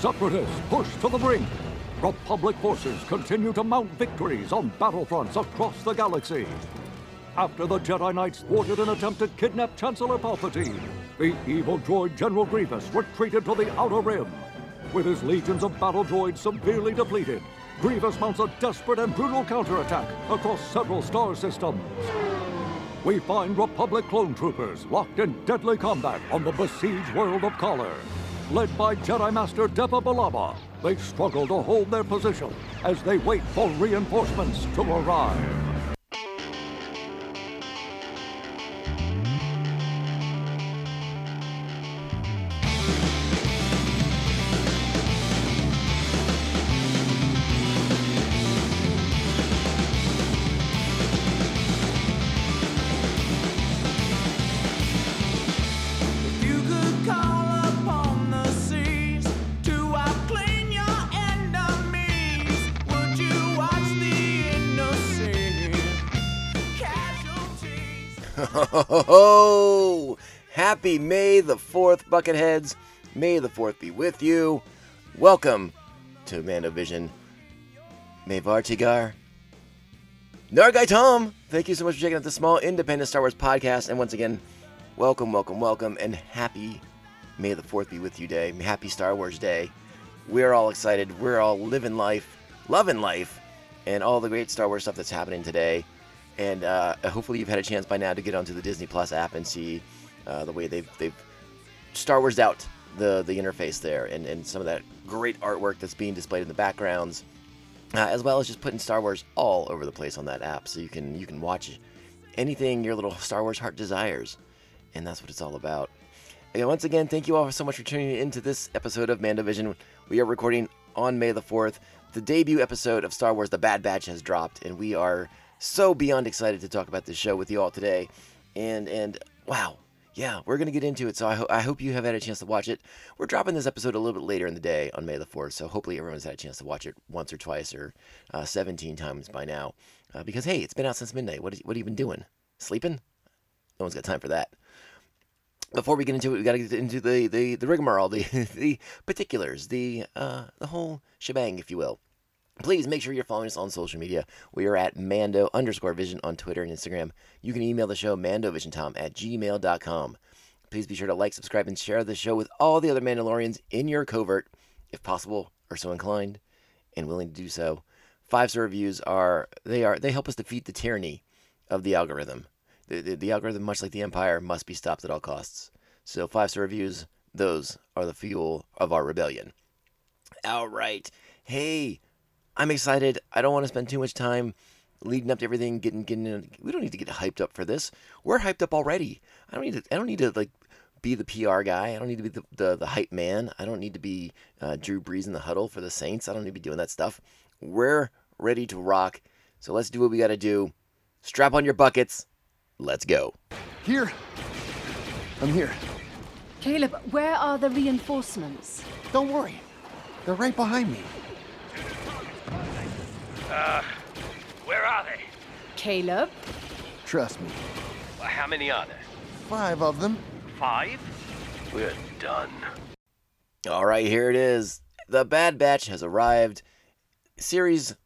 Separatists push to the brink. Republic forces continue to mount victories on battlefronts across the galaxy. After the Jedi Knights thwarted an attempt to kidnap Chancellor Palpatine, the evil droid General Grievous retreated to the Outer Rim. With his legions of battle droids severely depleted, Grievous mounts a desperate and brutal counterattack across several star systems. We find Republic clone troopers locked in deadly combat on the besieged world of Kaller. Led by Jedi Master Depa Billaba, they struggle to hold their position as they wait for reinforcements to arrive. Oh, happy May the 4th, Bucketheads. May the 4th be with you. Welcome to Mando. May Vartigar. Nargai Tom, thank you so much for checking out the small independent Star Wars podcast. And once again, welcome, welcome, welcome, and happy May the 4th be with you day. Happy Star Wars Day. We're all excited. We're all living life, loving life, and all the great Star Wars stuff that's happening today. And uh, hopefully, you've had a chance by now to get onto the Disney Plus app and see uh, the way they've they've Star Wars out the the interface there, and, and some of that great artwork that's being displayed in the backgrounds, uh, as well as just putting Star Wars all over the place on that app, so you can you can watch anything your little Star Wars heart desires, and that's what it's all about. And once again, thank you all so much for tuning into this episode of Mandovision. We are recording on May the 4th. The debut episode of Star Wars The Bad Batch has dropped, and we are so beyond excited to talk about this show with you all today. And, and wow, yeah, we're to get into it, so I, ho- I hope you have had a chance to watch it. We're dropping this episode a little bit later in the day on May the 4th, so hopefully everyone's had a chance to watch it once or twice or uh, 17 times by now. Uh, because, hey, it's been out since midnight. What, what have you been doing? Sleeping? No one's got time for that before we get into it, we got to get into the the the rigmarole, the the particulars, the uh the whole shebang, if you will. Please make sure you're following us on social media. We are at Mando underscore Vision on Twitter and Instagram. You can email the show mandovisiontom at gmail.com. Please be sure to like, subscribe, and share the show with all the other Mandalorians in your covert, if possible or so inclined, and willing to do so. Five star reviews are they are they help us defeat the tyranny of the algorithm. The, the, the algorithm, much like the Empire, must be stopped at all costs. So five star reviews, those are the fuel of our rebellion. All right. Hey, I'm excited. I don't want to spend too much time leading up to everything, getting getting. In. We don't need to get hyped up for this. We're hyped up already. I don't need to. I don't need to like be the PR guy. I don't need to be the the, the hype man. I don't need to be uh, Drew Brees in the huddle for the Saints. I don't need to be doing that stuff. We're ready to rock. So let's do what we got to do. Strap on your buckets. Let's go. Here. I'm here. Caleb, where are the reinforcements? Don't worry. They're right behind me. Uh, where are they? Caleb? Trust me. Well, how many are there? Five of them. Five? We're done. All right, here it is. The Bad Batch has arrived. Series,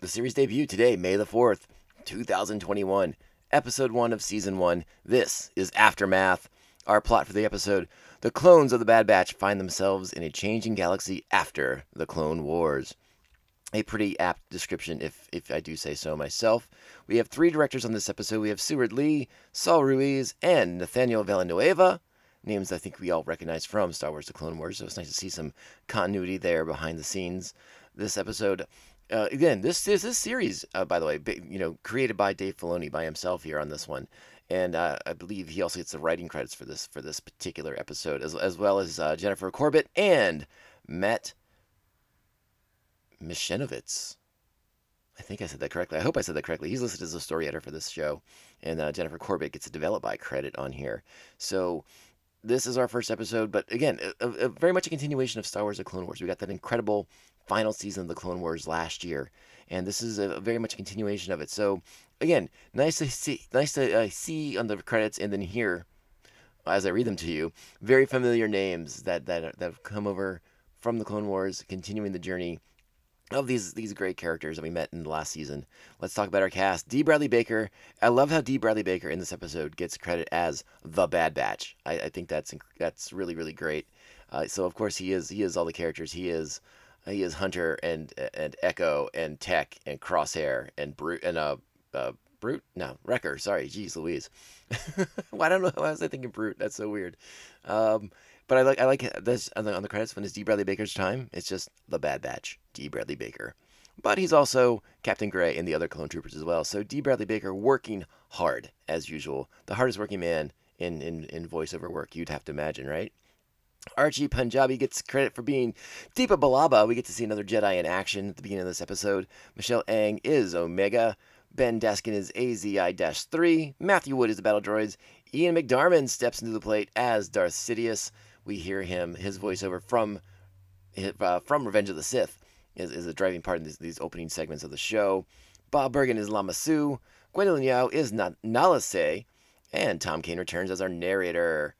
the series debut today, May the 4th, 2021. Episode 1 of Season 1. This is Aftermath. Our plot for the episode The clones of the Bad Batch find themselves in a changing galaxy after the Clone Wars. A pretty apt description, if, if I do say so myself. We have three directors on this episode. We have Steward Lee, Saul Ruiz, and Nathaniel Villanueva names I think we all recognize from Star Wars: The Clone Wars. So it's nice to see some continuity there behind the scenes. This episode, uh, again, this this this series, uh, by the way, you know, created by Dave Filoni by himself here on this one, and uh, I believe he also gets the writing credits for this for this particular episode, as as well as uh, Jennifer Corbett and Matt Michnovetz. I think I said that correctly. I hope I said that correctly. He's listed as a story editor for this show, and uh, Jennifer Corbett gets a develop by credit on here. So this is our first episode, but again, a, a very much a continuation of Star Wars: The Clone Wars. We got that incredible final season of the Clone Wars last year, and this is a, very much a continuation of it. So again, nice to see, nice to uh, see on the credits, and then hear as I read them to you, very familiar names that that that have come over from the Clone Wars, continuing the journey of these these great characters that we met in the last season. Let's talk about our cast. D. Bradley Baker. I love how D. Bradley Baker in this episode gets credit as the Bad Batch. I, I think that's that's really really great. Uh, so of course he is he is all the characters. He is he is Hunter and and Echo and Tech and Crosshair and Brute and uh, uh Brute no Wrecker. Sorry, jeez Louise. well, I don't know why was I thinking Brute. That's so weird. Um, but I like I like this on the, on the credits when it's D. Bradley Baker's time. It's just the Bad Batch, D. Bradley Baker. But he's also Captain Gray and the other clone troopers as well. So D. Bradley Baker working hard as usual, the hardest working man in in in voiceover work. You'd have to imagine, right? Archie Panjabi gets credit for being Depa Billaba. We get to see another Jedi in action at the beginning of this episode. Michelle Ang is Omega. Ben Diskin is AZI 3. Matthew Wood is the Battle Droids. Ian McDiarmid steps into the plate as Darth Sidious. We hear him, his voiceover from uh, from Revenge of the Sith is, is a driving part in these, these opening segments of the show. Bob Bergen is Lama Su. Gwendoline Yeo is Na- Nala Se. And Tom Kane returns as our narrator.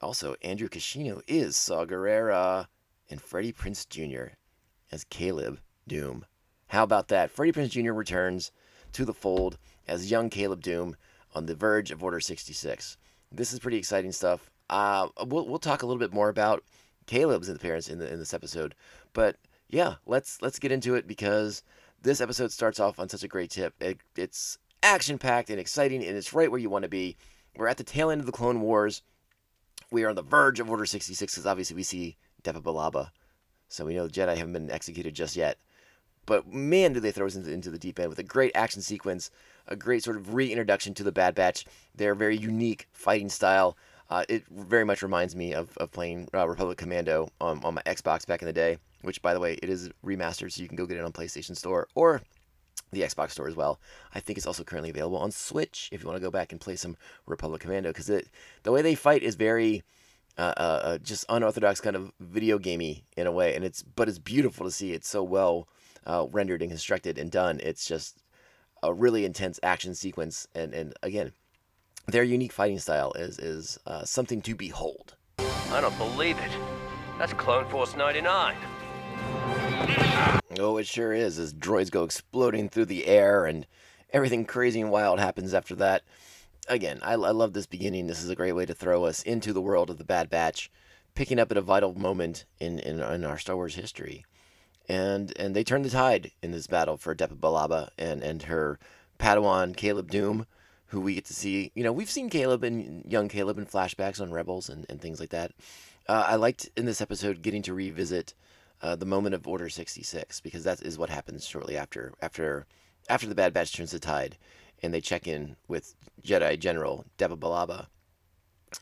Also, Andrew Kishino is Saw Gerrera, and Freddie Prinze Jr. as Caleb Dume. How about that? Freddie Prinze Jr. returns to the fold as young Caleb Dume on the verge of Order 66. This is pretty exciting stuff. Uh, we'll, we'll talk a little bit more about Caleb's appearance in, the, in this episode, but yeah, let's let's get into it because this episode starts off on such a great tip. It, it's action packed and exciting, and it's right where you want to be. We're at the tail end of the Clone Wars we are on the verge of Order 66 because obviously we see Depa Billaba. So we know the Jedi haven't been executed just yet. But man, do they throw us into, into the deep end with a great action sequence, a great sort of reintroduction to the Bad Batch, their very unique fighting style. Uh, it very much reminds me of, of playing uh, Republic Commando on, on my Xbox back in the day, which, by the way, it is remastered, so you can go get it on PlayStation Store or the Xbox Store as well. I think it's also currently available on Switch if you want to go back and play some Republic Commando because the way they fight is very uh, uh, uh, just unorthodox kind of video gamey in a way, and it's but it's beautiful to see. It's so well uh, rendered and constructed and done. It's just a really intense action sequence, and and again, their unique fighting style is is uh, something to behold. I don't believe it. That's Clone Force 99. Oh, it sure is. As droids go exploding through the air and everything crazy and wild happens after that. Again, I, I love this beginning. This is a great way to throw us into the world of the Bad Batch, picking up at a vital moment in, in, in our Star Wars history. And and they turn the tide in this battle for Depa Billaba and, and her Padawan Caleb Dume, who we get to see. You know, we've seen Caleb and young Caleb in flashbacks on Rebels and, and things like that. Uh, I liked in this episode getting to revisit uh, the moment of Order 66 because that is what happens shortly after after after the Bad Batch turns the tide and they check in with Jedi General Depa Billaba.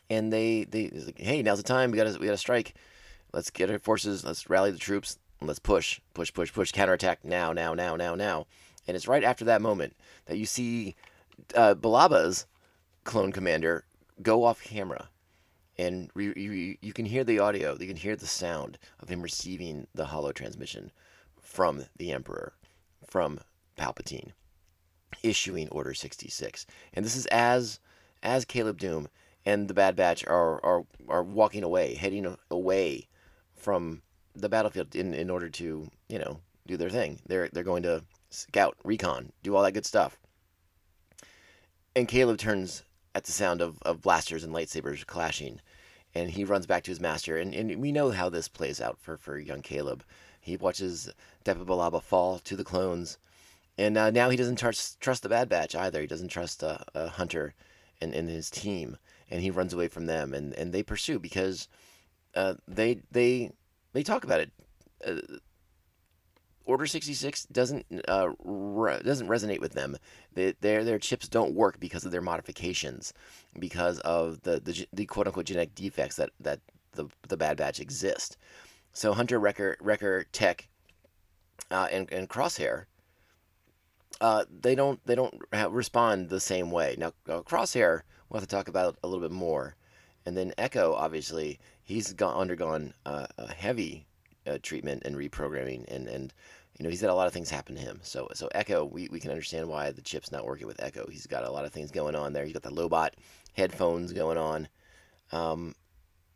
And they they like, hey now's the time. We gotta we gotta strike. Let's get our forces. Let's rally the troops. Let's push push push push. Counterattack now now now now now. And it's right after that moment that you see uh, Billaba's clone commander go off camera and re- you, you can hear the audio, you can hear the sound of him receiving the holo transmission from the Emperor, from Palpatine, issuing Order 66. And this is as as Caleb Dume and the Bad Batch are are, are walking away, heading away from the battlefield in, in order to, you know, do their thing. They're they're going to scout, recon, do all that good stuff. And Caleb turns at the sound of, of blasters and lightsabers clashing. And he runs back to his master. And, and we know how this plays out for, for young Caleb. He watches Depa Billaba fall to the clones. And uh, now he doesn't trust, trust the Bad Batch either. He doesn't trust uh, uh, Hunter and, and his team. And he runs away from them. And, and they pursue because uh, they, they, they talk about it. Order 66 doesn't uh, re- doesn't resonate with them. They, their their chips don't work because of their modifications, because of the the, the quote unquote genetic defects that that the the Bad Batch exist. So Hunter Wrecker Wrecker Tech uh, and and Crosshair, uh, they don't they don't ha- respond the same way. Now uh, Crosshair we'll have to talk about a little bit more, and then Echo obviously he's gone undergone uh, a heavy uh, treatment and reprogramming and and you know he's had a lot of things happen to him. So so echo we, we can understand why the chip's not working with echo. He's got a lot of things going on there. He's got the lobot headphones going on. Um,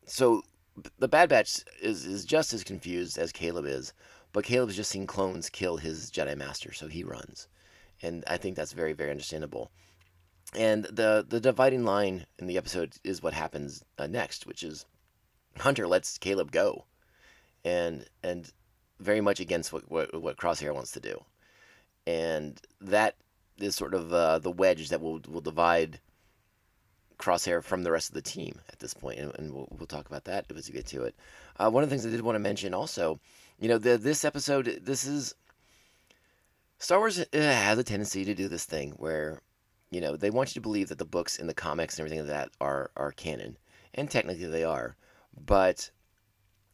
so the Bad Batch is is just as confused as Caleb is, but Caleb's just seen clones kill his Jedi Master, so he runs, and I think that's very very understandable. And the the dividing line in the episode is what happens uh, next, which is Hunter lets Caleb go, and and very much against what what, what Crosshair wants to do, and that is sort of uh, the wedge that will will divide Crosshair from the rest of the team at this point, and, and we'll, we'll talk about that as we get to it. Uh, one of the things I did want to mention also, you know, the, this episode, this is Star Wars uh, has a tendency to do this thing where, you know, they want you to believe that the books and the comics and everything like that are are canon, and technically they are, but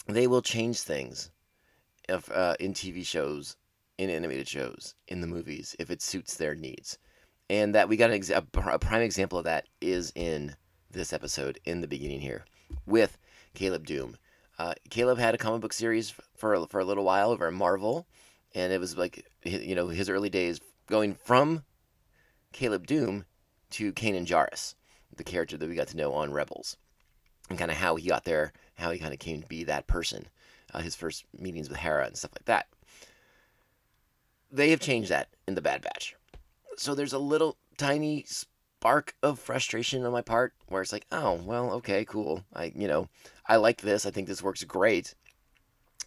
they will change things if, uh, in TV shows, in animated shows, in the movies, if it suits their needs and that we got an exa- a prime example of that is in this episode in the beginning here with Caleb Dume. Uh, Caleb had a comic book series for for a little while over at Marvel, and it was like you know his early days going from Caleb Dume to Kanan Jarrus, the character that we got to know on Rebels, and kind of how he got there, how he kind of came to be that person, uh, his first meetings with Hera and stuff like that. They have changed that in the Bad Batch so there's a little tiny spark of frustration on my part where it's like, oh, well, okay, cool. I, you know, I like this. I think this works great.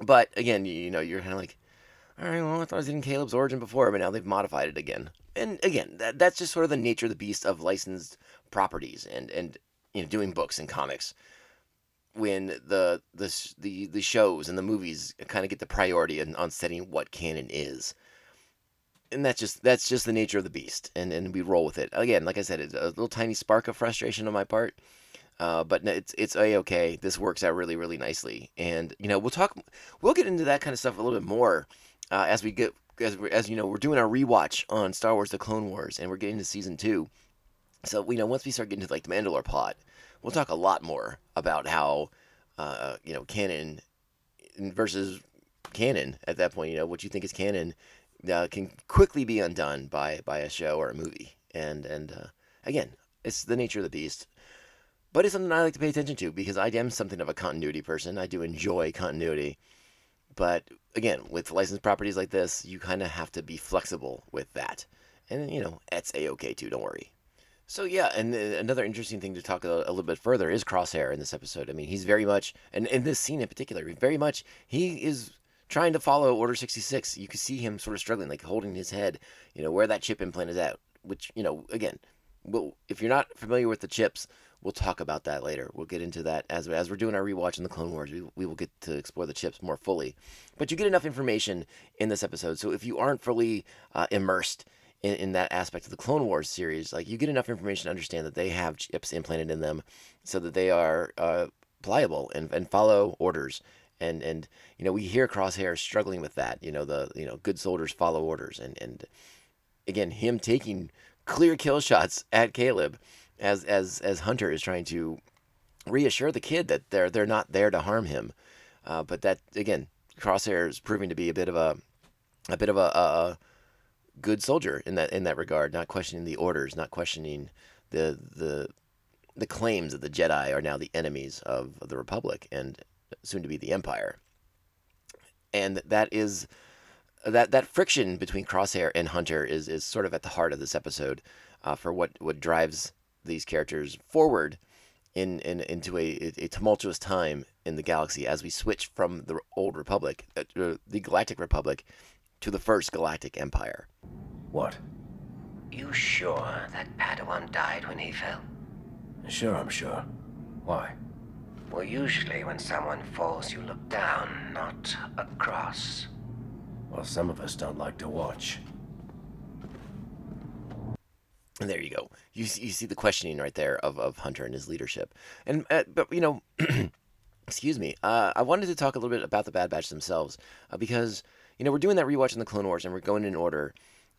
But again, you, you know, you're kind of like, all right, well, I thought I was in Caleb's origin before, but now they've modified it again. And again, that, that's just sort of the nature of the beast of licensed properties and, and you know, doing books and comics. When the the the, the shows and the movies kind of get the priority on, on setting what canon is and that's just that's just the nature of the beast, and and we roll with it. Again, like I said, it's a little tiny spark of frustration on my part, uh, but it's it's a okay. This works out really really nicely, and you know we'll talk, we'll get into that kind of stuff a little bit more uh, as we get as we as you know we're doing our rewatch on Star Wars: The Clone Wars, and we're getting to season two. So you know once we start getting to like the Mandalore plot, we'll talk a lot more about how uh, you know canon versus canon at that point. You know what you think is canon uh, can quickly be undone by by a show or a movie. And and uh, again, it's the nature of the beast. But it's something I like to pay attention to because I am something of a continuity person. I do enjoy continuity. But again, with licensed properties like this, you kind of have to be flexible with that. And you know, it's a okay too. Don't worry. So yeah, and another interesting thing to talk a, a, little bit further is Crosshair in this episode. I mean, he's very much, and in this scene in particular, very much he is trying to follow Order 66. You can see him sort of struggling, like holding his head, you know, where that chip implant is at. Which, you know, again, we'll, if you're not familiar with the chips, we'll talk about that later. We'll get into that as, as we're doing our rewatch in the Clone Wars. We, we will get to explore the chips more fully. But you get enough information in this episode. So if you aren't fully uh, immersed in, in that aspect of the Clone Wars series, like you get enough information to understand that they have chips implanted in them so that they are uh, pliable and, and follow orders and and you know we hear Crosshair struggling with that. You know the you know good soldiers follow orders, and and again him taking clear kill shots at Caleb as as as Hunter is trying to reassure the kid that they're they're not there to harm him. Uh, but that again, Crosshair is proving to be a bit of a a bit of a, a good soldier in that in that regard, not questioning the orders, not questioning the the the claims that the Jedi are now the enemies of, of the Republic, and soon to be the Empire. And that is that that friction between Crosshair and Hunter is is sort of at the heart of this episode uh, for what what drives these characters forward in, in into a, a tumultuous time in the galaxy as we switch from the old Republic, uh, the Galactic Republic, to the first Galactic Empire. What? You sure that Padawan died when he fell? Sure, I'm sure. Why? Well, usually when someone falls, you look down, not across. Well, some of us don't like to watch. And there you go. You see, you see the questioning right there of, of Hunter and his leadership. And uh, but you know, excuse me. Uh, I wanted to talk a little bit about the Bad Batch themselves uh, because you know we're doing that rewatch in the Clone Wars and we're going in order.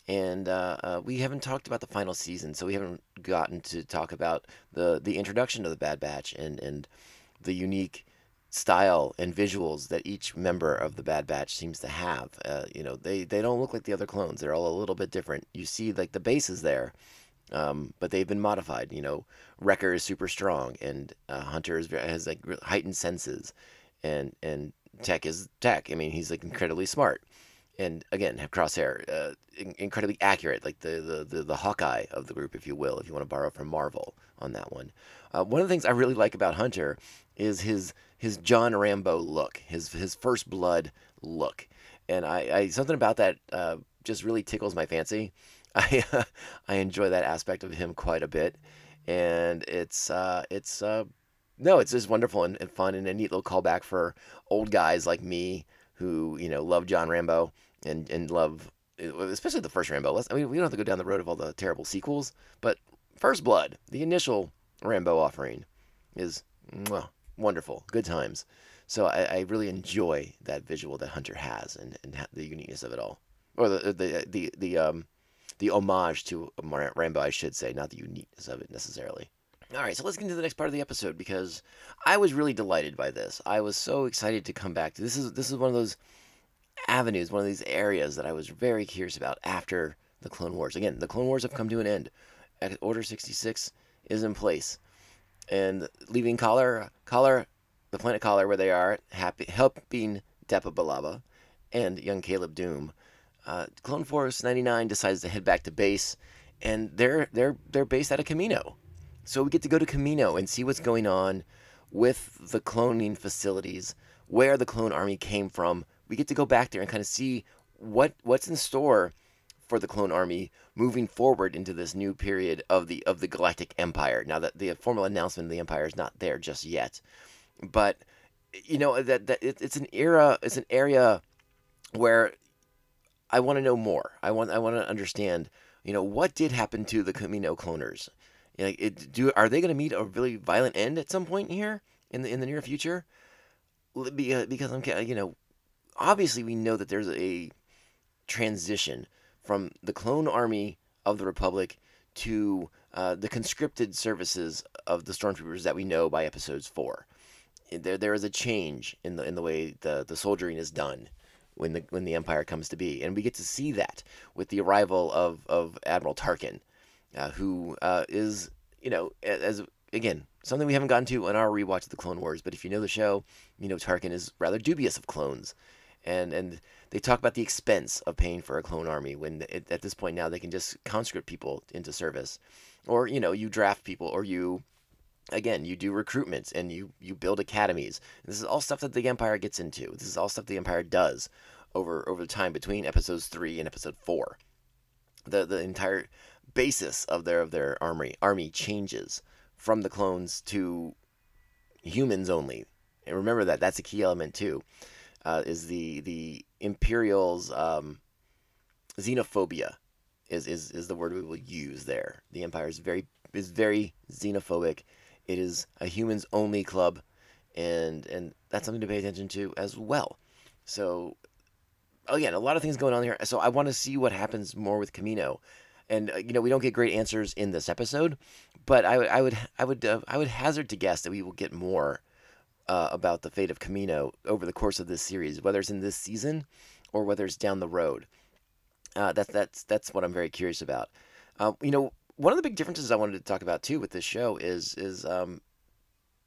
And uh, uh, we haven't talked about the final season, so we haven't gotten to talk about the the introduction of the Bad Batch and and the unique style and visuals that each member of the Bad Batch seems to have. Uh, you know, they they don't look like the other clones. They're all a little bit different. You see, like the base is there Um, but they've been modified. You know, Wrecker is super strong, and uh, Hunter is, has like heightened senses, and and Tech is Tech. I mean, he's like incredibly smart, and again, have Crosshair, uh, in- incredibly accurate, like the, the the the Hawkeye of the group, if you will, if you want to borrow from Marvel on that one. Uh, one of the things I really like about Hunter is his his John Rambo look, his his first blood look, and I, I something about that uh, just really tickles my fancy. I I enjoy that aspect of him quite a bit, and it's uh, it's uh, no, it's just wonderful and, and fun and a neat little callback for old guys like me who you know love John Rambo and and love especially the first Rambo. Let's, I mean, we don't have to go down the road of all the terrible sequels, but First Blood, the initial Rambo offering, is mwah, wonderful, good times. So I, I really enjoy that visual that Hunter has and, and the uniqueness of it all, or the the the the um the homage to Rambo, I should say, not the uniqueness of it necessarily. All right, so let's get into the next part of the episode because I was really delighted by this. I was so excited to come back to this. Is this is one of those avenues, one of these areas that I was very curious about after the Clone Wars. Again, the Clone Wars have come to an end. Order 66 is in place. And leaving Kaller, Kaller, the planet Kaller, where they are, happy, helping Depa Billaba and young Caleb Dume. Uh, Clone Force 99 decides to head back to base, and they're they're they're based out of Kamino. So we get to go to Kamino and see what's going on with the cloning facilities, where the clone army came from. We get to go back there and kind of see what what's in store for the clone army moving forward into this new period of the of the galactic empire. Now that the formal announcement of the empire is not there just yet, but you know that, that it, it's an era, it's an area where I want to know more. I want I want to understand. You know what did happen to the Kamino cloners? Like, it, do are they going to meet a really violent end at some point here in the in the near future? Uh, Because I'm you know, obviously we know that there's a transition from the clone army of the Republic to uh, the conscripted services of the stormtroopers that we know by episodes four. There there is a change in the in the way the the soldiering is done when the when the Empire comes to be, and we get to see that with the arrival of of Admiral Tarkin, uh, who uh, is you know as again something we haven't gotten to in our rewatch of the Clone Wars. But if you know the show, you know Tarkin is rather dubious of clones, and and they talk about the expense of paying for a clone army when it, at this point now they can just conscript people into service, or you know you draft people or you again you do recruitments and you you build academies. This is all stuff that the empire gets into. This is all stuff the empire does over over the time between episodes 3 and episode 4 the the entire basis of their of their army army changes from the clones to humans only. And remember that that's a key element too uh, is the the imperials um, xenophobia is, is is the word we will use there the empire is very is very xenophobic it is a humans only club, and and that's something to pay attention to as well. So again, a lot of things going on here. So I want to see what happens more with Kamino, and uh, you know we don't get great answers in this episode, but I would I would I would uh, I would hazard to guess that we will get more uh, about the fate of Kamino over the course of this series, whether it's in this season or whether it's down the road. Uh, that's that's that's what I'm very curious about. Uh, you know, one of the big differences I wanted to talk about too with this show is is um,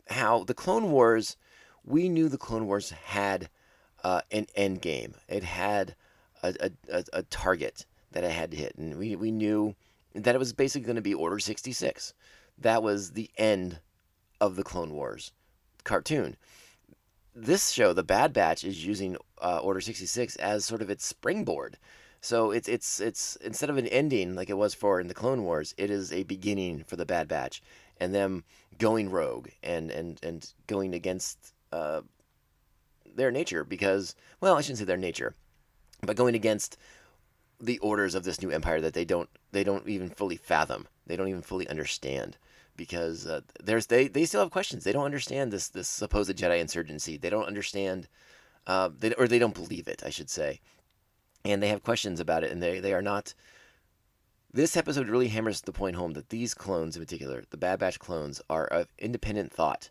how the Clone Wars. We knew the Clone Wars had uh, an end game. It had a, a, a, target that it had to hit, and we we knew that it was basically going to be Order sixty six. That was the end of the Clone Wars cartoon. This show, The Bad Batch, is using uh, Order sixty six as sort of its springboard. So it's it's it's instead of an ending like it was for in the Clone Wars, it is a beginning for the Bad Batch and them going rogue and and and going against uh, their nature because well, I shouldn't say their nature, but going against the orders of this new empire that they don't they don't even fully fathom. They don't even fully understand because uh, there's they they still have questions. They don't understand this this supposed Jedi insurgency. They don't understand uh, they, or they don't believe it, I should say and they have questions about it, and they, they are not. This episode really hammers the point home that these clones, in particular, the Bad Batch clones, are of independent thought,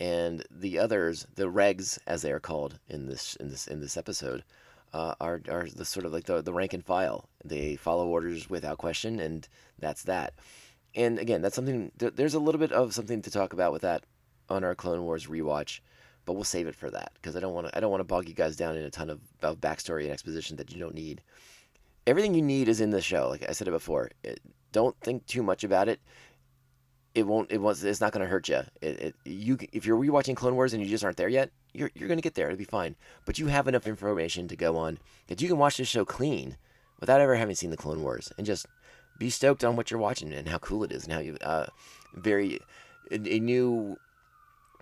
and the others, the regs, as they are called in this in this in this episode, uh, are are the sort of like the the rank and file. They follow orders without question, and that's that. And again, that's something. There, there's a little bit of something to talk about with that on our Clone Wars rewatch, but we'll save it for that because I don't want to. I don't want to bog you guys down in a ton of, of backstory and exposition that you don't need. Everything you need is in the show. Like I said it before. It, don't think too much about it. It won't. It won't. It's not going to hurt you. It, it, you. If you're rewatching Clone Wars and you just aren't there yet, you're you're going to get there. It'll be fine. But you have enough information to go on that you can watch this show clean without ever having seen the Clone Wars and just be stoked on what you're watching and how cool it is and how you uh very a, a new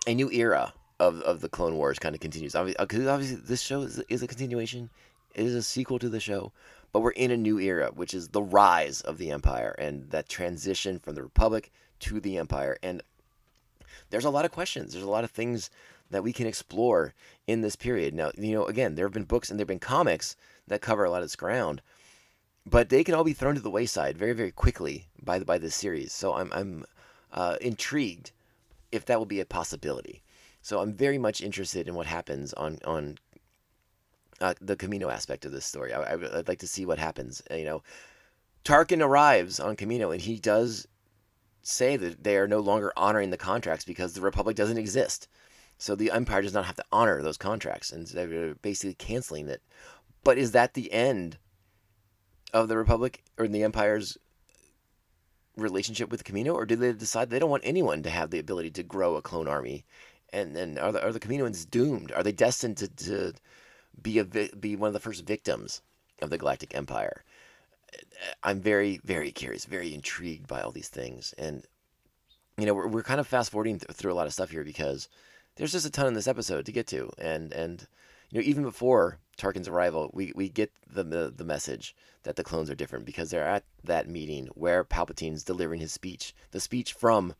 a new era of, of the Clone Wars kind of continues. Obviously, obviously this show is, is a continuation. It is a sequel to the show, but we're in a new era, which is the rise of the Empire and that transition from the Republic to the Empire. And there's a lot of questions. There's a lot of things that we can explore in this period. Now, you know, again, there have been books and there have been comics that cover a lot of this ground, but they can all be thrown to the wayside very, very quickly by the, by this series. So I'm I'm uh, intrigued if that will be a possibility. So I'm very much interested in what happens on on uh, the Kamino aspect of this story. I, would like to see what happens. You know, Tarkin arrives on Kamino and he does say that they are no longer honoring the contracts because the Republic doesn't exist. So the Empire does not have to honor those contracts, and they're basically canceling it. But is that the end of the Republic or the Empire's relationship with the Kamino, or did they decide they don't want anyone to have the ability to grow a clone army? And then are the are the Kaminoans doomed? Are they destined to, to be a be one of the first victims of the Galactic Empire? I'm very very curious, very intrigued by all these things, and you know we're we're kind of fast forwarding th- through a lot of stuff here because there's just a ton in this episode to get to, and and you know even before Tarkin's arrival, we, we get the, the the message that the clones are different because they're at that meeting where Palpatine's delivering his speech, the speech from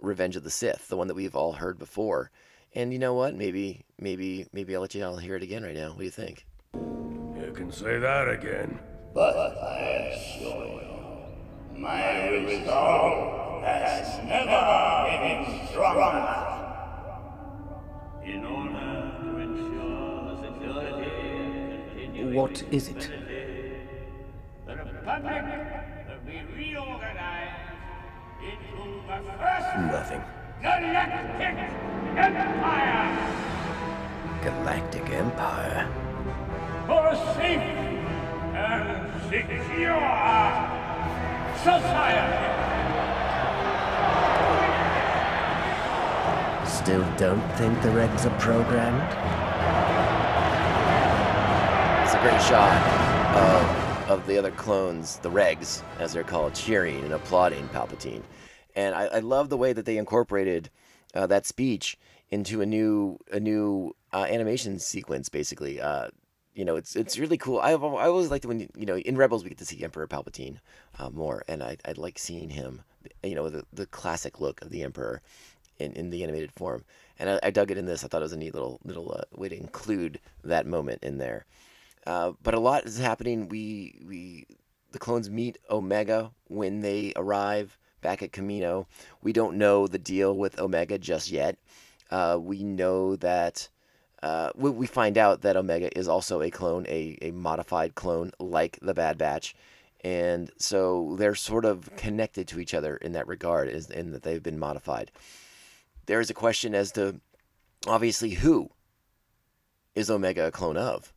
Revenge of the Sith, the one that we've all heard before. And you know what? Maybe maybe maybe I'll let you all hear it again right now. What do you think? You can say that again. But I assure you, my resolve has never been stronger. In order What is it? the Republic will be reorganized into the first Nothing. Galactic Empire Galactic Empire. for a safe and secure society. Still don't think the regs are programmed? Great shot of, of the other clones, the regs, as they're called, cheering and applauding Palpatine. And I, I love the way that they incorporated uh, that speech into a new a new uh, animation sequence, basically. Uh, you know, it's it's really cool. I I always liked it when you know in Rebels we get to see Emperor Palpatine uh, more, and I I like seeing him. You know, the the classic look of the Emperor in, in the animated form. And I, I dug it in this. I thought it was a neat little little uh, way to include that moment in there. Uh, but a lot is happening. We we the clones meet Omega when they arrive back at Kamino. We don't know the deal with Omega just yet. Uh, we know that uh, we, we find out that Omega is also a clone, a, a modified clone like the Bad Batch. And so they're sort of connected to each other in that regard, is in that they've been modified. There is a question as to obviously who is Omega a clone of,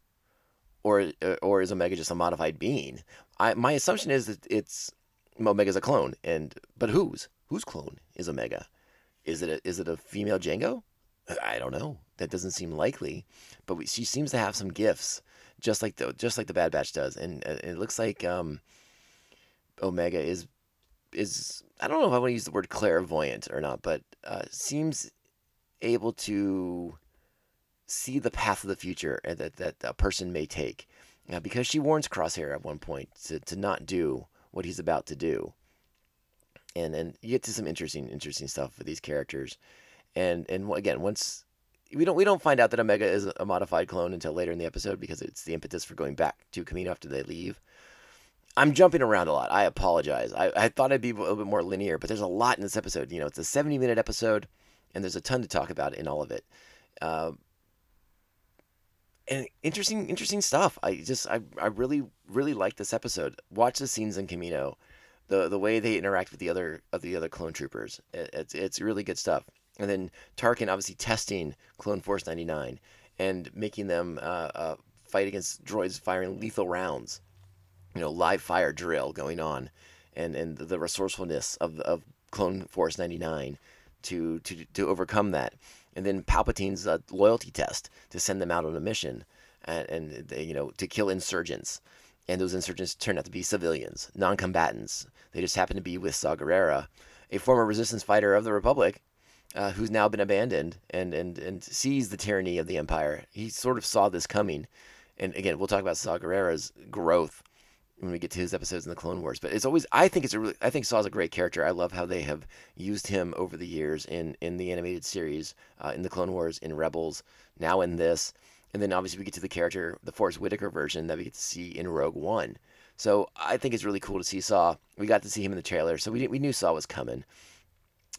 or or is Omega just a modified being? I my assumption is that it's Omega's a clone, and but whose whose clone is Omega? Is it a, is it a female Django? I don't know. That doesn't seem likely, but we, she seems to have some gifts, just like the just like the Bad Batch does, and it looks like um, Omega is is I don't know if I want to use the word clairvoyant or not, but uh, seems able to see the path of the future that, that a person may take. Uh, because she warns Crosshair at one point to, to not do what he's about to do. And and you get to some interesting interesting stuff with these characters. And and again, once we don't we don't find out that Omega is a modified clone until later in the episode because it's the impetus for going back to Kamino after they leave. I'm jumping around a lot. I apologize. I, I thought I'd be a little bit more linear, but there's a lot in this episode. You know, it's a 70 minute episode, and there's a ton to talk about in all of it. Uh, and interesting, interesting stuff. I just, I, I really, really like this episode. Watch the scenes in Kamino. the the way they interact with the other of the other clone troopers. It, it's it's really good stuff. And then Tarkin obviously testing Clone Force 99 and making them uh, uh, fight against droids firing lethal rounds. You know, live fire drill going on, and and the resourcefulness of of Clone Force 99 to to to overcome that. And then Palpatine's uh, loyalty test to send them out on a mission, and, and they, you know to kill insurgents and those insurgents turned out to be civilians, non-combatants. They just happened to be with Saw Gerrera, a former resistance fighter of the Republic, uh, who's now been abandoned and, and, and sees the tyranny of the Empire. He sort of saw this coming. And again, we'll talk about Saw Gerrera's growth when we get to his episodes in the Clone Wars. But it's always I think it's a really I think Saw's a great character. I love how they have used him over the years in in the animated series, uh, in the Clone Wars, in Rebels, now in this. And then obviously we get to the character, the Forest Whitaker version that we get to see in Rogue One. So I think it's really cool to see Saw. We got to see him in the trailer, so we we knew Saw was coming.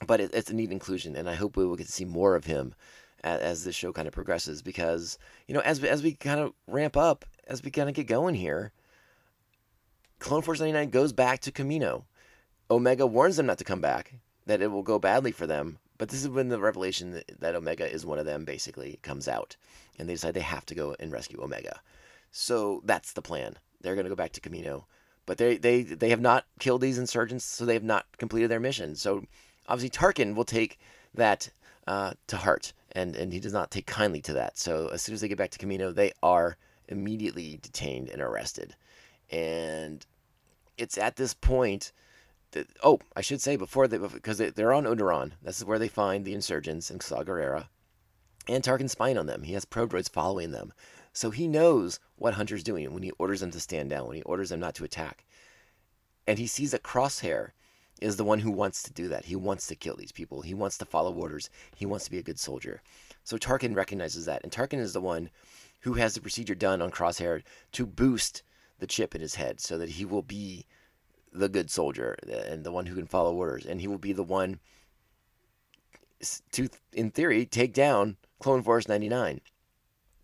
But it, it's a neat inclusion, and I hope we will get to see more of him as, as this show kind of progresses. Because you know, as as we kind of ramp up, as we kind of get going here, Clone Force 99 goes back to Kamino. Omega warns them not to come back, that it will go badly for them. But this is when the revelation that, that Omega is one of them basically comes out. And they decide they have to go and rescue Omega. So that's the plan. They're going to go back to Kamino. But they, they, they have not killed these insurgents, so they have not completed their mission. So obviously Tarkin will take that uh, to heart, and, and he does not take kindly to that. So as soon as they get back to Kamino, they are immediately detained and arrested. And it's at this point that, oh, I should say before they, because they, they're on Onderon. This is where they find the insurgents in Saw And Tarkin's spying on them. He has probe droids following them. So he knows what Hunter's doing when he orders them to stand down, when he orders them not to attack. And he sees that Crosshair is the one who wants to do that. He wants to kill these people. He wants to follow orders. He wants to be a good soldier. So Tarkin recognizes that. And Tarkin is the one who has the procedure done on Crosshair to boost the chip in his head so that he will be the good soldier and the one who can follow orders. And he will be the one to, in theory, take down Clone Force 99.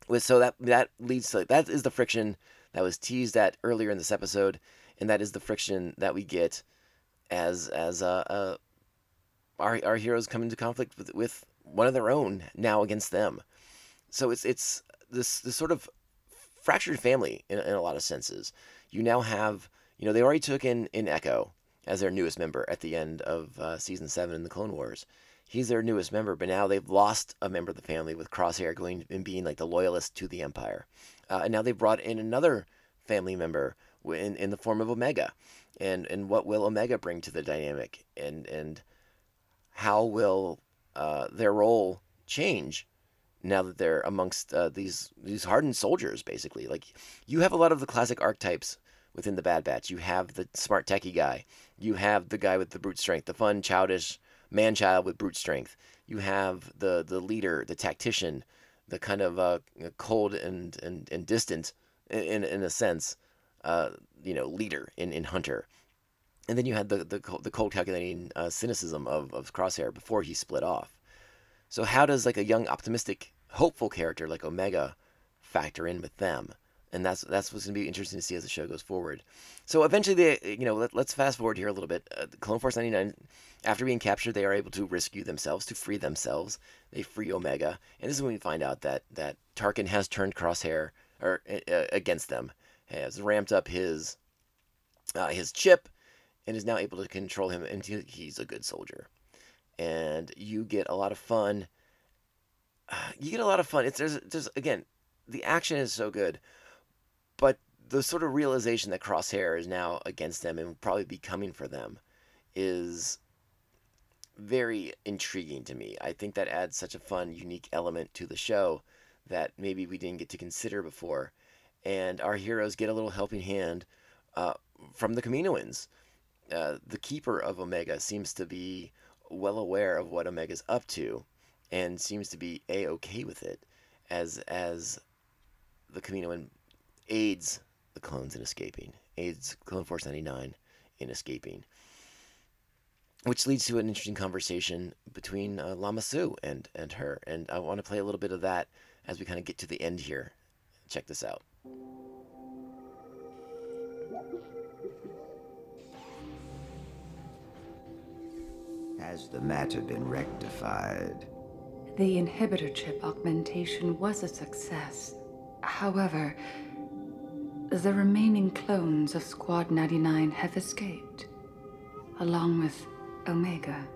With so that that leads to that is the friction that was teased at earlier in this episode, and that is the friction that we get as as uh, uh our our heroes come into conflict with with one of their own now against them. So it's it's this this sort of fractured family in, in a lot of senses. You now have you know they already took in in Echo as their newest member at the end of uh, season seven in the Clone Wars he's their newest member, but now they've lost a member of the family with Crosshair going and being like the loyalist to the Empire. Uh, and now they've brought in another family member in, in the form of Omega. And, and what will Omega bring to the dynamic? And, and how will uh, their role change now that they're amongst uh, these, these hardened soldiers, basically? Like, you have a lot of the classic archetypes within the Bad Batch. You have the smart techie guy. You have the guy with the brute strength, the fun, childish, man child with brute strength. You have the the leader, the tactician, the kind of uh, cold and, and, and distant, in, in a sense, uh, you know, leader in, in Hunter. And then you had the the, the cold calculating uh, cynicism of, of Crosshair before he split off. So how does like a young, optimistic, hopeful character like Omega factor in with them? and that's that's what's going to be interesting to see as the show goes forward. So eventually, they you know let, us fast forward here a little bit. Uh, Clone Force ninety nine, after being captured, they are able to rescue themselves to free themselves. They free Omega, and this is when we find out that that Tarkin has turned Crosshair or uh, against them, has ramped up his uh, his chip, and is now able to control him, and he's a good soldier. And you get a lot of fun. You get a lot of fun. It's there's there's again, the action is so good but the sort of realization that Crosshair is now against them and will probably be coming for them is very intriguing to me. I think that adds such a fun, unique element to the show that maybe we didn't get to consider before. And our heroes get a little helping hand uh, from the Kaminoans. Uh, the keeper of Omega seems to be well aware of what Omega's up to and seems to be a okay with it as as the Kaminoan aids the clones in escaping, aids Clone Force 99 in escaping. Which leads to an interesting conversation between uh, Lama Su and, and her. And I want to play a little bit of that as we kind of get to the end here. Check this out. Has the matter been rectified? The inhibitor chip augmentation was a success. However, the remaining clones of Squad 99 have escaped, along with Omega.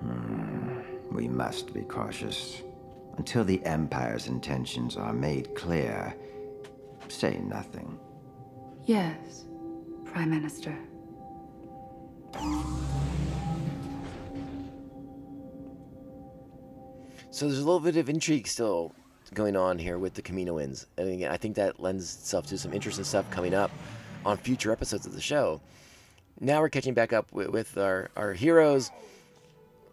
Hmm. We must be cautious. Until the Empire's intentions are made clear, say nothing. Yes, Prime Minister. So there's a little bit of intrigue still going on here with the Kaminoans. And again, I think that lends itself to some interesting stuff coming up on future episodes of the show. Now we're catching back up with, with our, our heroes.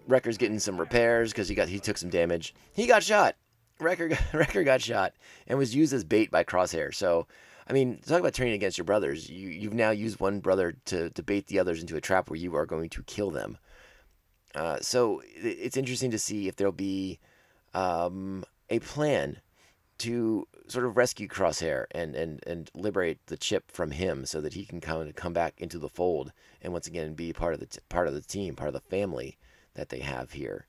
Wrecker's getting some repairs because he got he took some damage. He got shot. Wrecker Wrecker got shot and was used as bait by Crosshair. So, I mean, talk about turning against your brothers. You you've now used one brother to, to bait the others into a trap where you are going to kill them. Uh, so it's interesting to see if there'll be um, a plan to sort of rescue Crosshair and, and, and liberate the chip from him so that he can come come back into the fold and once again be part of the t- part of the team, part of the family that they have here.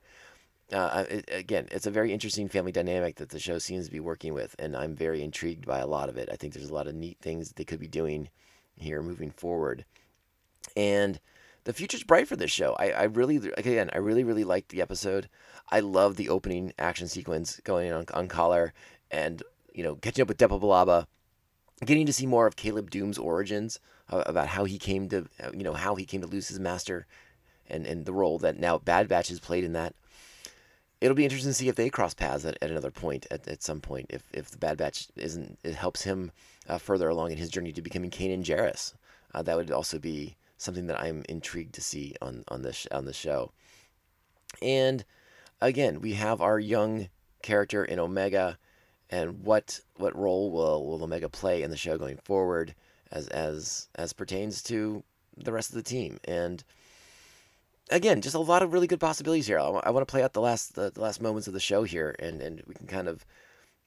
Uh, it, again, it's a very interesting family dynamic that the show seems to be working with, and I'm very intrigued by a lot of it. I think there's a lot of neat things that they could be doing here moving forward, and the future's bright for this show. I, I really, again, I really, really liked the episode. I love the opening action sequence going on on Kaller, and you know, catching up with Depa Billaba, getting to see more of Caleb Dume's origins uh, about how he came to, you know, how he came to lose his master and, and the role that now Bad Batch has played in that. It'll be interesting to see if they cross paths at, at another point, at, at some point, if, if the Bad Batch isn't, it helps him uh, further along in his journey to becoming Kanan Jarrus. Uh, that would also be something that I'm intrigued to see on, on this on the show. And again, we have our young character in Omega, and what what role will, will Omega play in the show going forward, as as as pertains to the rest of the team. And again, just a lot of really good possibilities here. I, I want to play out the last the, the, last moments of the show here, and, and we can kind of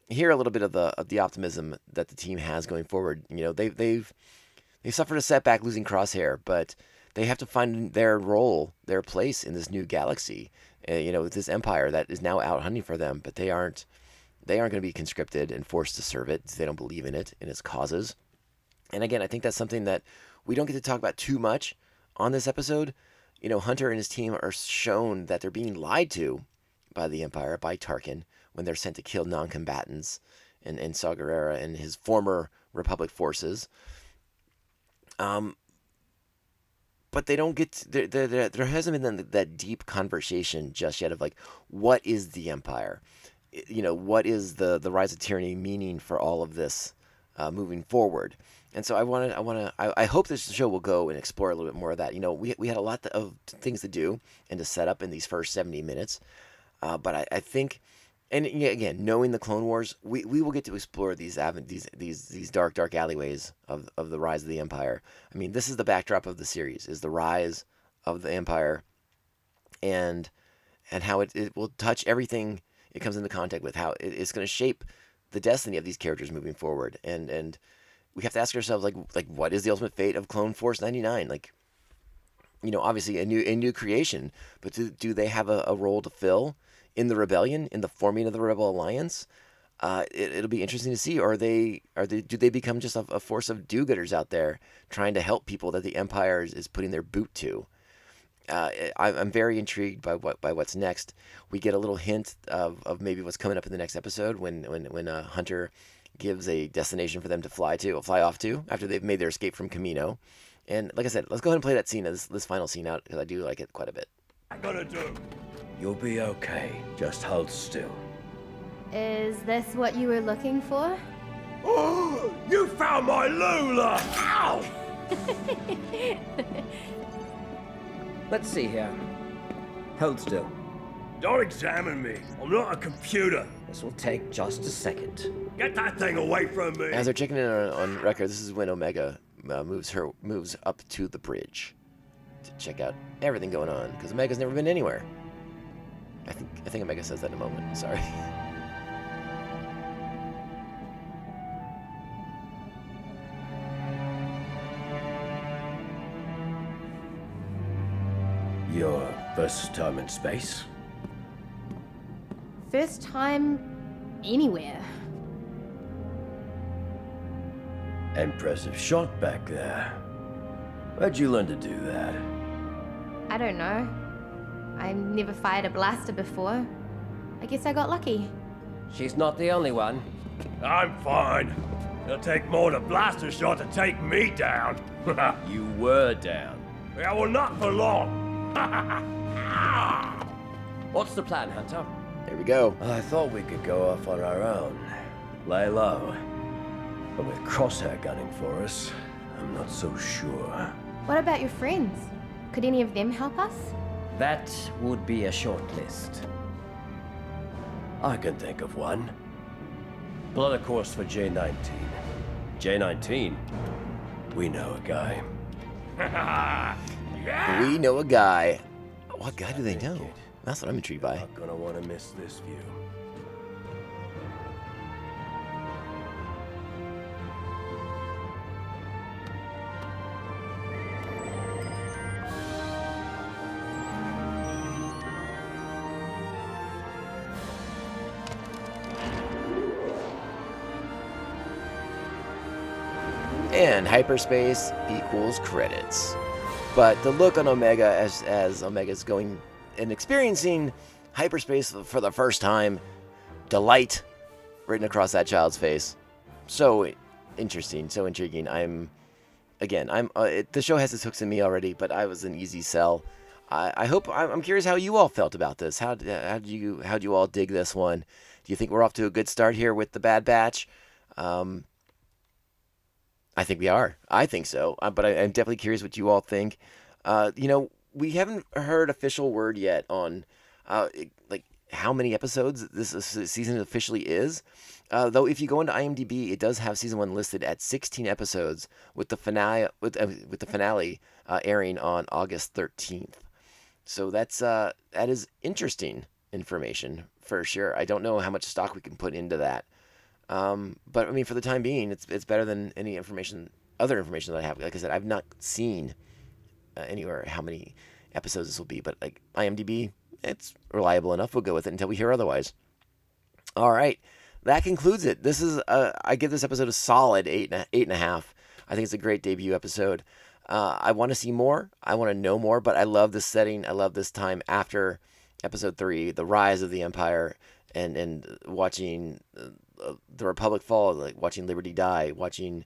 hear a little bit of the of the optimism that the team has going forward. You know, they they've they've suffered a setback losing Crosshair, but they have to find their role, their place in this new galaxy. Uh, you know, this empire that is now out hunting for them, but they aren't they aren't going to be conscripted and forced to serve it. They don't believe in it and its causes. And again, I think that's something that we don't get to talk about too much on this episode you know, Hunter and his team are shown that they're being lied to by the Empire, by Tarkin, when they're sent to kill non combatants in, in Saw Gerrera and his former Republic forces. Um, but they don't get, to, there, there, there hasn't been that that deep conversation just yet of like, what is the Empire? You know, what is the, the rise of tyranny meaning for all of this uh, moving forward? and so I wanted, I want to, I, I, hope this show will go and explore a little bit more of that. You know, we, we had a lot of things to do and to set up in these first 70 minutes. Uh, but I, I think, and again, knowing the Clone Wars, we, we will get to explore these these these these dark dark alleyways of, of the rise of the Empire. I mean, this is the backdrop of the series: is the rise of the Empire, and and how it, it will touch everything it comes into contact with. How it, it's going to shape the destiny of these characters moving forward, and and we have to ask ourselves like like what is the ultimate fate of Clone Force 99? Like you know, obviously a new a new creation, but do, do they have a, a role to fill in the rebellion, in the forming of the Rebel Alliance? Uh, it, will be interesting to see. Are they are they do they become just a, a force of do-gooders out there trying to help people that the Empire is, is putting their boot to? Uh, I, am very intrigued by what by what's next. We get a little hint of, of maybe what's coming up in the next episode when when when uh, Hunter gives a destination for them to fly to, fly off to after they've made their escape from Kamino. And like I said, let's go ahead and play that scene, this, this final scene out because I do like it quite a bit. I gotta do. You'll be okay. Just hold still. Is this what you were looking for? Oh, you found my Lula! Ow! Let's see here. Hold still. Don't examine me. I'm not a computer. This will take just a second. Get that thing away from me! As they're checking in on, on Wrecker, this is when Omega uh, moves her moves up to the bridge to check out everything going on because Omega's never been anywhere. I think I think Omega says that in a moment. Sorry. You're First time in space? First time anywhere. Impressive shot back there. Where'd you learn to do that? I don't know. I've never fired a blaster before. I guess I got lucky. She's not the only one. I'm fine. It'll take more than a blaster shot to take me down. You were down. yeah, well, not for long. What's the plan, Hunter? There we go. I thought we could go off on our own. Lay low. But with Crosshair gunning for us, I'm not so sure. What about your friends? Could any of them help us? That would be a short list. I can think of one. Blood of course for J19. J19? We know a guy. We know a guy. What guy do they know? That's what I'm intrigued by. Not gonna want to miss this view. Hyperspace equals credits. But the look on Omega as as Omega's going and experiencing hyperspace for the first time, delight written across that child's face. So interesting, so intriguing. I'm again, I'm uh, it, the show has its hooks in me already, but I was an easy sell. I, I hope I'm, curious how you all felt about this. How how do you how do you all dig this one? Do you think we're off to a good start here with the Bad Batch? Um, I think we are. I think so. Uh, but I, I'm definitely curious what you all think. Uh, you know, we haven't heard official word yet on uh, like how many episodes this, this season officially is. Uh, though, if you go into IMDb, it does have season one listed at 16 episodes, with the finale with uh, with the finale uh, airing on August 13th. So that's uh, that is interesting information for sure. I don't know how much stock we can put into that. Um, but I mean, for the time being, it's it's better than any information, other information that I have. Like I said, I've not seen uh, anywhere how many episodes this will be, but like IMDb, it's reliable enough. We'll go with it until we hear otherwise. All right, that concludes it. This is uh, I give this episode a solid eight and a, eight and a half. I think it's a great debut episode. Uh, I want to see more. I want to know more, but I love this setting. I love this time after episode three, the rise of the empire, and and watching the Republic fall, like watching Liberty die, watching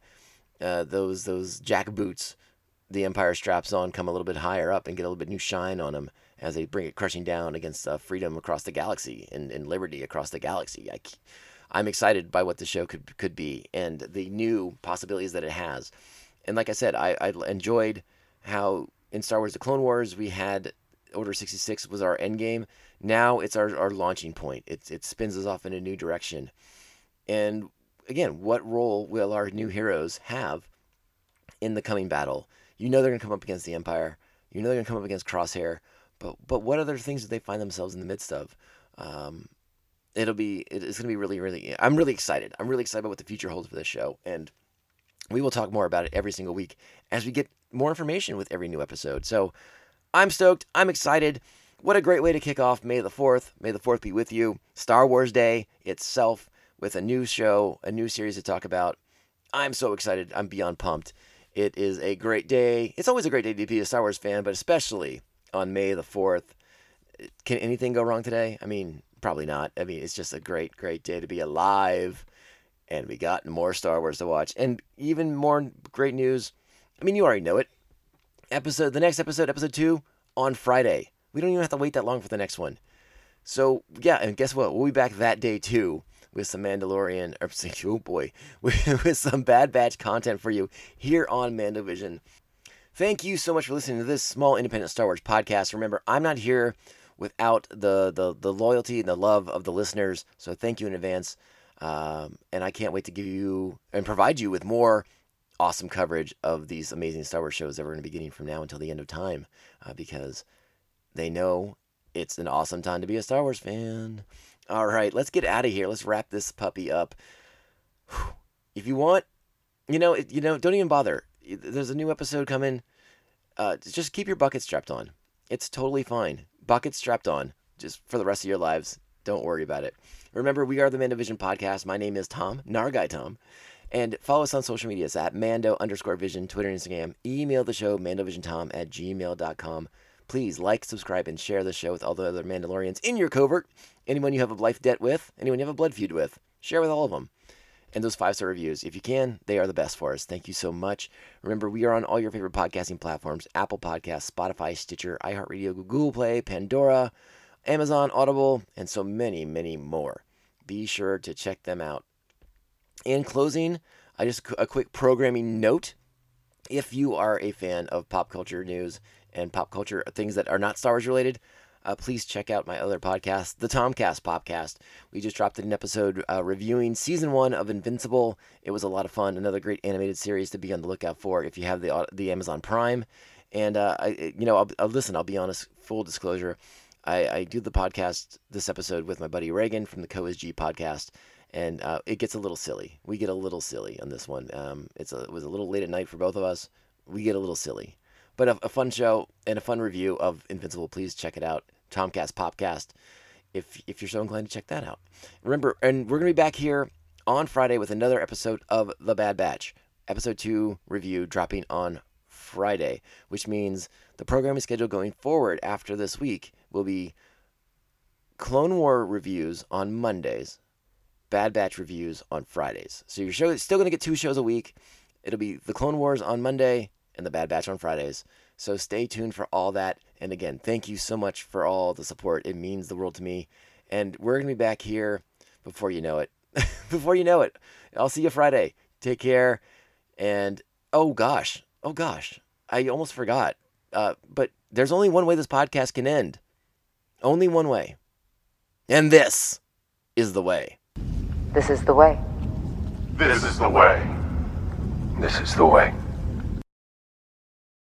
uh, those those jackboots the Empire straps on come a little bit higher up and get a little bit new shine on them as they bring it crushing down against uh, freedom across the galaxy and, and liberty across the galaxy. I'm excited by what the show could could be and the new possibilities that it has. And like I said, I, I enjoyed how in Star Wars: The Clone Wars we had Order 66 was our end game. Now it's our, our launching point. It, it spins us off in a new direction. And again, what role will our new heroes have in the coming battle? You know they're going to come up against the Empire. You know they're going to come up against Crosshair. But but what other things do they find themselves in the midst of? Um, it'll be it's going to be really really. I'm really excited. I'm really excited about what the future holds for this show, and we will talk more about it every single week as we get more information with every new episode. So I'm stoked. I'm excited. What a great way to kick off May the 4th. May the 4th be with you. Star Wars Day itself with a new show, a new series to talk about. I'm so excited. I'm beyond pumped. It is a great day. It's always a great day to be a Star Wars fan, but especially on May the 4th. Can anything go wrong today? I mean, probably not. I mean, it's just a great, great day to be alive. And we got more Star Wars to watch. And even more great news. I mean, you already know it. Episode, the next episode, episode two, on Friday. We don't even have to wait that long for the next one. So yeah, and guess what? We'll be back that day too with some Mandalorian, or oh boy, with, with some Bad Batch content for you here on Mandovision. Thank you so much for listening to this small independent Star Wars podcast. Remember, I'm not here without the the, the loyalty and the love of the listeners. So thank you in advance. Um, and I can't wait to give you and provide you with more awesome coverage of these amazing Star Wars shows that we're going to be getting from now until the end of time uh, because they know it's an awesome time to be a Star Wars fan. All right, let's get out of here. Let's wrap this puppy up. If you want, you know, you know, don't even bother. There's a new episode coming. Uh, just keep your bucket strapped on. It's totally fine. Bucket strapped on, just for the rest of your lives. Don't worry about it. Remember, we are the Mandovision podcast. My name is Tom, Narguy Tom. And follow us on social medias at Mando underscore Vision, Twitter and Instagram. Email the show, mandovisiontom at gmail.com. Please like, subscribe, and share the show with all the other Mandalorians in your covert. Anyone you have a life debt with, anyone you have a blood feud with, share with all of them. And those five star reviews, if you can, they are the best for us. Thank you so much. Remember, we are on all your favorite podcasting platforms Apple Podcasts, Spotify, Stitcher, iHeartRadio, Google Play, Pandora, Amazon, Audible, and so many, many more. Be sure to check them out. In closing, I just a quick programming note. If you are a fan of pop culture news and pop culture things that are not Star Wars related, uh, please check out my other podcast, the Tomcast Podcast. We just dropped an episode uh, reviewing season one of Invincible. It was a lot of fun. Another great animated series to be on the lookout for if you have the the Amazon Prime. And uh, I, you know, I'll, I'll, listen. I'll be honest. Full disclosure, I, I do the podcast this episode with my buddy Reagan from the CoSG podcast and uh, it gets a little silly. We get a little silly on this one. Um, it's a, it was a little late at night for both of us. We get a little silly, but a, a, fun show and a fun review of Invincible. Please check it out, Tomcast Popcast. If if you're so inclined to check that out, remember, and we're gonna be back here on Friday with another episode of The Bad Batch, episode two review dropping on Friday, which means the programming schedule going forward after this week will be Clone War reviews on Mondays Bad Batch reviews on Fridays. So your show is still going to get two shows a week. It'll be the Clone Wars on Monday and the Bad Batch on Fridays. So stay tuned for all that. And again, thank you so much for all the support. It means the world to me. And we're going to be back here before you know it. before you know it. I'll see you Friday. Take care. And oh gosh, oh gosh, I almost forgot. Uh, but there's only one way this podcast can end. Only one way. And this is the way. This is the way. This is the way. This is the way.